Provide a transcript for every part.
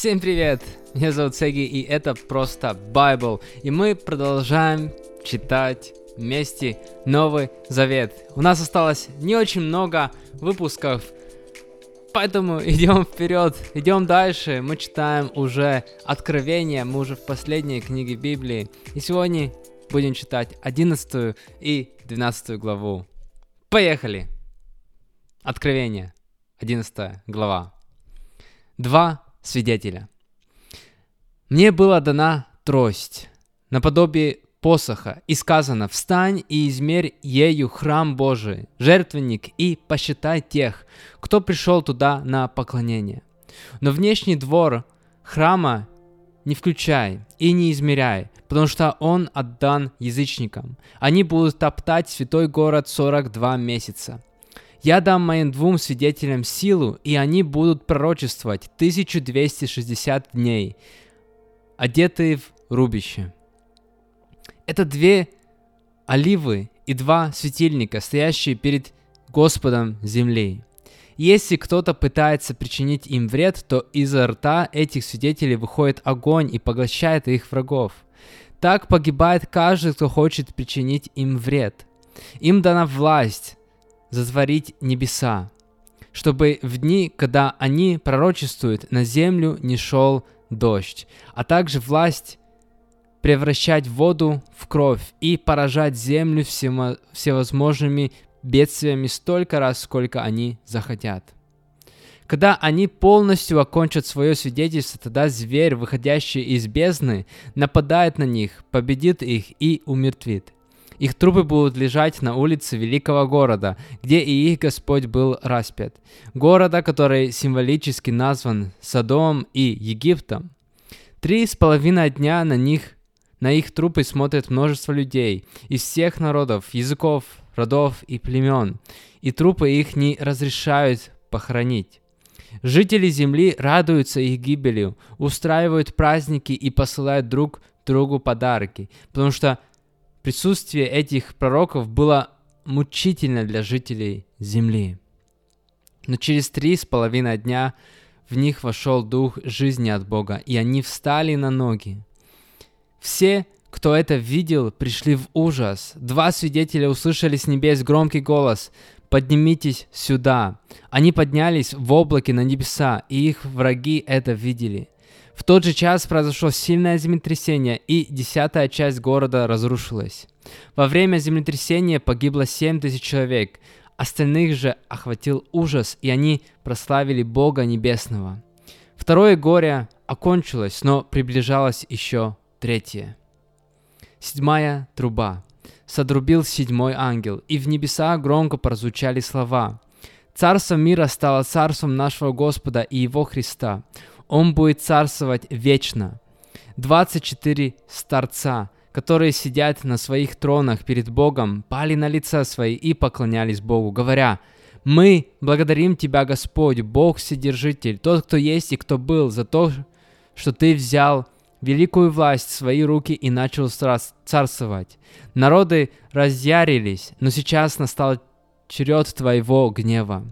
Всем привет! Меня зовут Сеги, и это просто Bible. И мы продолжаем читать вместе Новый Завет. У нас осталось не очень много выпусков, поэтому идем вперед, идем дальше. Мы читаем уже Откровение, мы уже в последней книге Библии. И сегодня будем читать 11 и 12 главу. Поехали! Откровение, 11 глава. Два свидетеля. Мне была дана трость, наподобие посоха, и сказано, «Встань и измерь ею храм Божий, жертвенник, и посчитай тех, кто пришел туда на поклонение. Но внешний двор храма не включай и не измеряй, потому что он отдан язычникам. Они будут топтать святой город 42 месяца. Я дам моим двум свидетелям силу, и они будут пророчествовать 1260 дней, одетые в рубище. Это две оливы и два светильника, стоящие перед Господом земли. Если кто-то пытается причинить им вред, то изо рта этих свидетелей выходит огонь и поглощает их врагов. Так погибает каждый, кто хочет причинить им вред. Им дана власть затворить небеса, чтобы в дни, когда они пророчествуют, на землю не шел дождь, а также власть превращать воду в кровь и поражать землю всемо- всевозможными бедствиями столько раз, сколько они захотят. Когда они полностью окончат свое свидетельство, тогда зверь, выходящий из бездны, нападает на них, победит их и умертвит. Их трупы будут лежать на улице великого города, где и их Господь был распят. Города, который символически назван Содом и Египтом. Три с половиной дня на них на их трупы смотрят множество людей из всех народов, языков, родов и племен, и трупы их не разрешают похоронить. Жители земли радуются их гибелью, устраивают праздники и посылают друг другу подарки, потому что присутствие этих пророков было мучительно для жителей земли. Но через три с половиной дня в них вошел дух жизни от Бога, и они встали на ноги. Все, кто это видел, пришли в ужас. Два свидетеля услышали с небес громкий голос «Поднимитесь сюда». Они поднялись в облаке на небеса, и их враги это видели. В тот же час произошло сильное землетрясение, и десятая часть города разрушилась. Во время землетрясения погибло семь тысяч человек, остальных же охватил ужас, и они прославили Бога Небесного. Второе горе окончилось, но приближалось еще третье. Седьмая труба. Содрубил седьмой ангел, и в небеса громко прозвучали слова. Царство мира стало царством нашего Господа и Его Христа. Он будет царствовать вечно. 24 старца, которые сидят на своих тронах перед Богом, пали на лица свои и поклонялись Богу, говоря, «Мы благодарим Тебя, Господь, Бог Вседержитель, тот, кто есть и кто был, за то, что Ты взял великую власть в свои руки и начал царствовать. Народы разъярились, но сейчас настал черед Твоего гнева.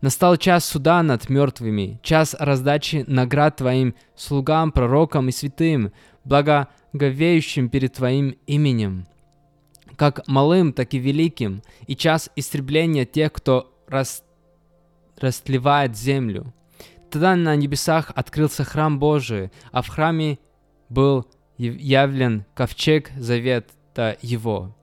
Настал час суда над мертвыми, час раздачи наград Твоим слугам, пророкам и святым, благоговеющим перед Твоим именем, как малым, так и великим, и час истребления тех, кто рас... растлевает землю. Тогда на небесах открылся храм Божий, а в храме был явлен ковчег завета Его.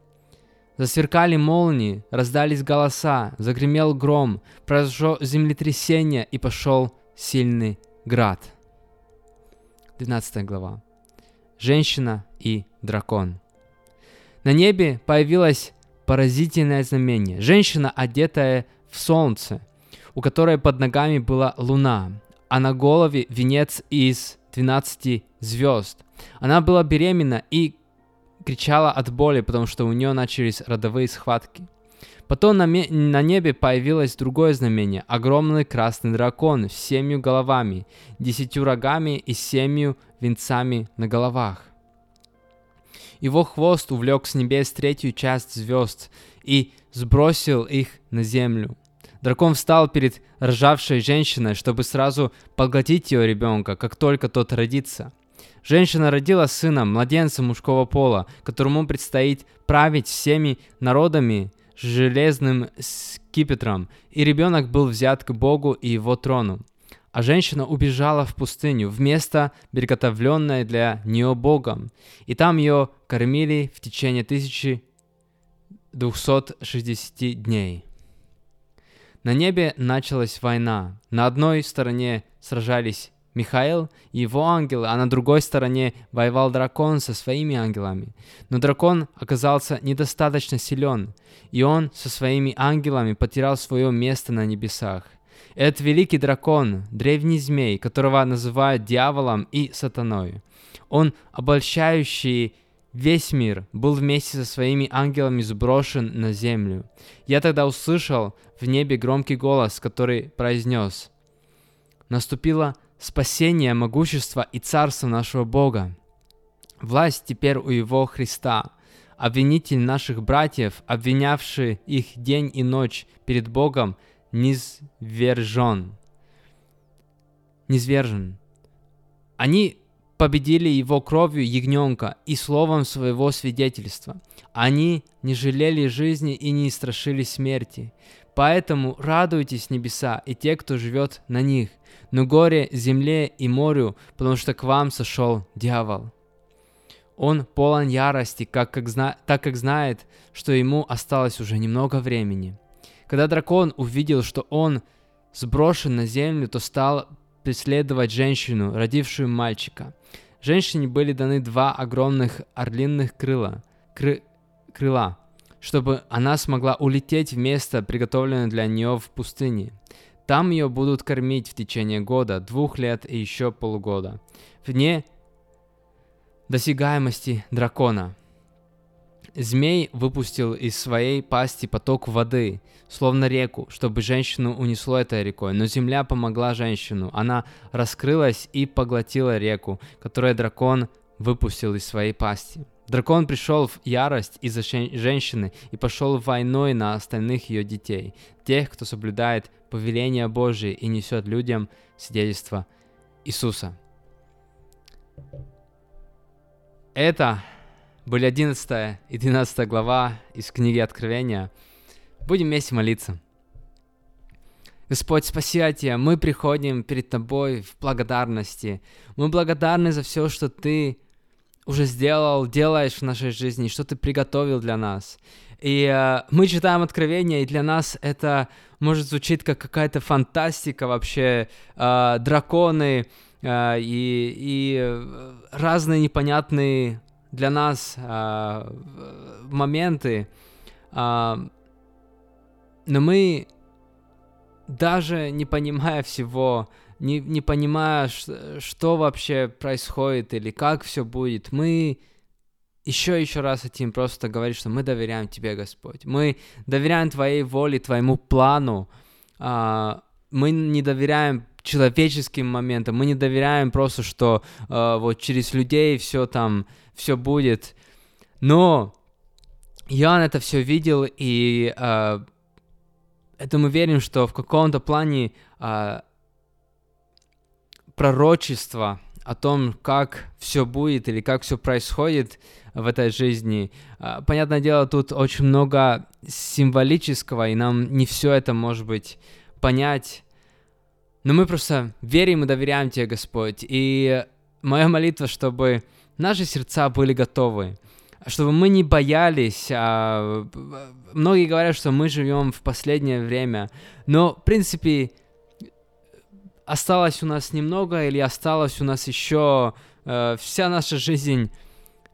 Засверкали молнии, раздались голоса, загремел гром, произошло землетрясение и пошел сильный град. 12 глава. Женщина и дракон. На небе появилось поразительное знамение. Женщина, одетая в солнце, у которой под ногами была луна, а на голове венец из 12 звезд. Она была беременна и кричала от боли, потому что у нее начались родовые схватки. Потом на, на небе появилось другое знамение. Огромный красный дракон с семью головами, десятью рогами и семью венцами на головах. Его хвост увлек с небес третью часть звезд и сбросил их на землю. Дракон встал перед ржавшей женщиной, чтобы сразу поглотить ее ребенка, как только тот родится. Женщина родила сына, младенца мужского пола, которому предстоит править всеми народами железным скипетром, и ребенок был взят к Богу и его трону. А женщина убежала в пустыню, в место, приготовленное для нее Богом, и там ее кормили в течение 1260 дней. На небе началась война. На одной стороне сражались Михаил и его ангелы, а на другой стороне воевал дракон со своими ангелами. Но дракон оказался недостаточно силен, и он со своими ангелами потерял свое место на небесах. Этот великий дракон, древний змей, которого называют дьяволом и сатаной. Он, обольщающий весь мир, был вместе со своими ангелами сброшен на землю. Я тогда услышал в небе громкий голос, который произнес «Наступила спасение, могущество и царство нашего Бога. Власть теперь у Его Христа. Обвинитель наших братьев, обвинявший их день и ночь перед Богом, низвержен. Низвержен. Они победили его кровью ягненка и словом своего свидетельства. Они не жалели жизни и не страшили смерти. Поэтому радуйтесь небеса и те, кто живет на них, но горе земле и морю, потому что к вам сошел дьявол. Он полон ярости, как, как зна... так как знает, что ему осталось уже немного времени. Когда дракон увидел, что он сброшен на землю, то стал преследовать женщину, родившую мальчика. Женщине были даны два огромных орлиных крыла, кры... крыла чтобы она смогла улететь в место, приготовленное для нее в пустыне. Там ее будут кормить в течение года, двух лет и еще полугода. Вне досягаемости дракона. Змей выпустил из своей пасти поток воды, словно реку, чтобы женщину унесло этой рекой. Но земля помогла женщину. Она раскрылась и поглотила реку, которую дракон выпустил из своей пасти. Дракон пришел в ярость из-за женщины и пошел войной на остальных ее детей, тех, кто соблюдает повеления Божьи и несет людям свидетельство Иисуса. Это были 11 и 12 глава из книги Откровения. Будем вместе молиться. Господь, спасибо Тебе, мы приходим перед Тобой в благодарности. Мы благодарны за все, что Ты уже сделал, делаешь в нашей жизни, что ты приготовил для нас. И э, мы читаем Откровение, и для нас это может звучить как какая-то фантастика вообще, э, драконы э, и, и разные непонятные для нас э, моменты. Э, но мы, даже не понимая всего, не, не понимая, что, вообще происходит или как все будет, мы еще еще раз хотим просто говорить, что мы доверяем Тебе, Господь. Мы доверяем Твоей воле, Твоему плану. А, мы не доверяем человеческим моментам, мы не доверяем просто, что а, вот через людей все там, все будет. Но Иоанн это все видел, и а, это мы верим, что в каком-то плане а, пророчество о том, как все будет или как все происходит в этой жизни. А, понятное дело, тут очень много символического, и нам не все это, может быть, понять. Но мы просто верим и доверяем Тебе, Господь. И моя молитва, чтобы наши сердца были готовы, чтобы мы не боялись. А, многие говорят, что мы живем в последнее время, но, в принципе, осталось у нас немного или осталось у нас еще э, вся наша жизнь,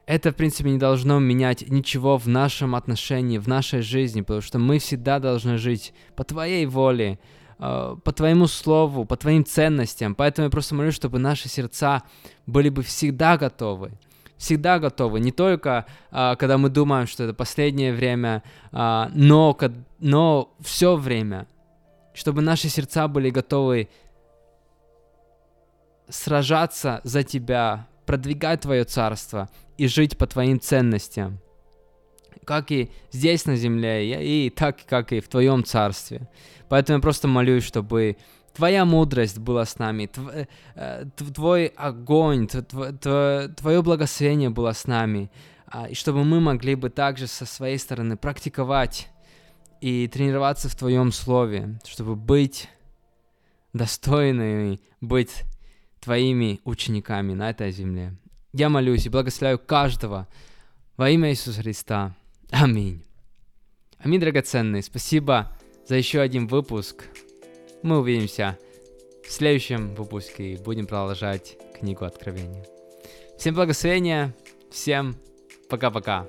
это, в принципе, не должно менять ничего в нашем отношении, в нашей жизни, потому что мы всегда должны жить по Твоей воле, э, по Твоему Слову, по Твоим ценностям. Поэтому я просто молюсь, чтобы наши сердца были бы всегда готовы. Всегда готовы. Не только, э, когда мы думаем, что это последнее время, э, но, но все время. Чтобы наши сердца были готовы сражаться за тебя, продвигать твое царство и жить по твоим ценностям. как и здесь на земле, и так, как и в Твоем Царстве. Поэтому я просто молюсь, чтобы Твоя мудрость была с нами, э, Твой огонь, Твое благословение было с нами, а, и чтобы мы могли бы также со своей стороны практиковать и тренироваться в Твоем Слове, чтобы быть достойными, быть Твоими учениками на этой земле. Я молюсь и благословляю каждого во имя Иисуса Христа. Аминь. Аминь, драгоценные. Спасибо за еще один выпуск. Мы увидимся в следующем выпуске и будем продолжать книгу Откровения. Всем благословения, всем пока-пока.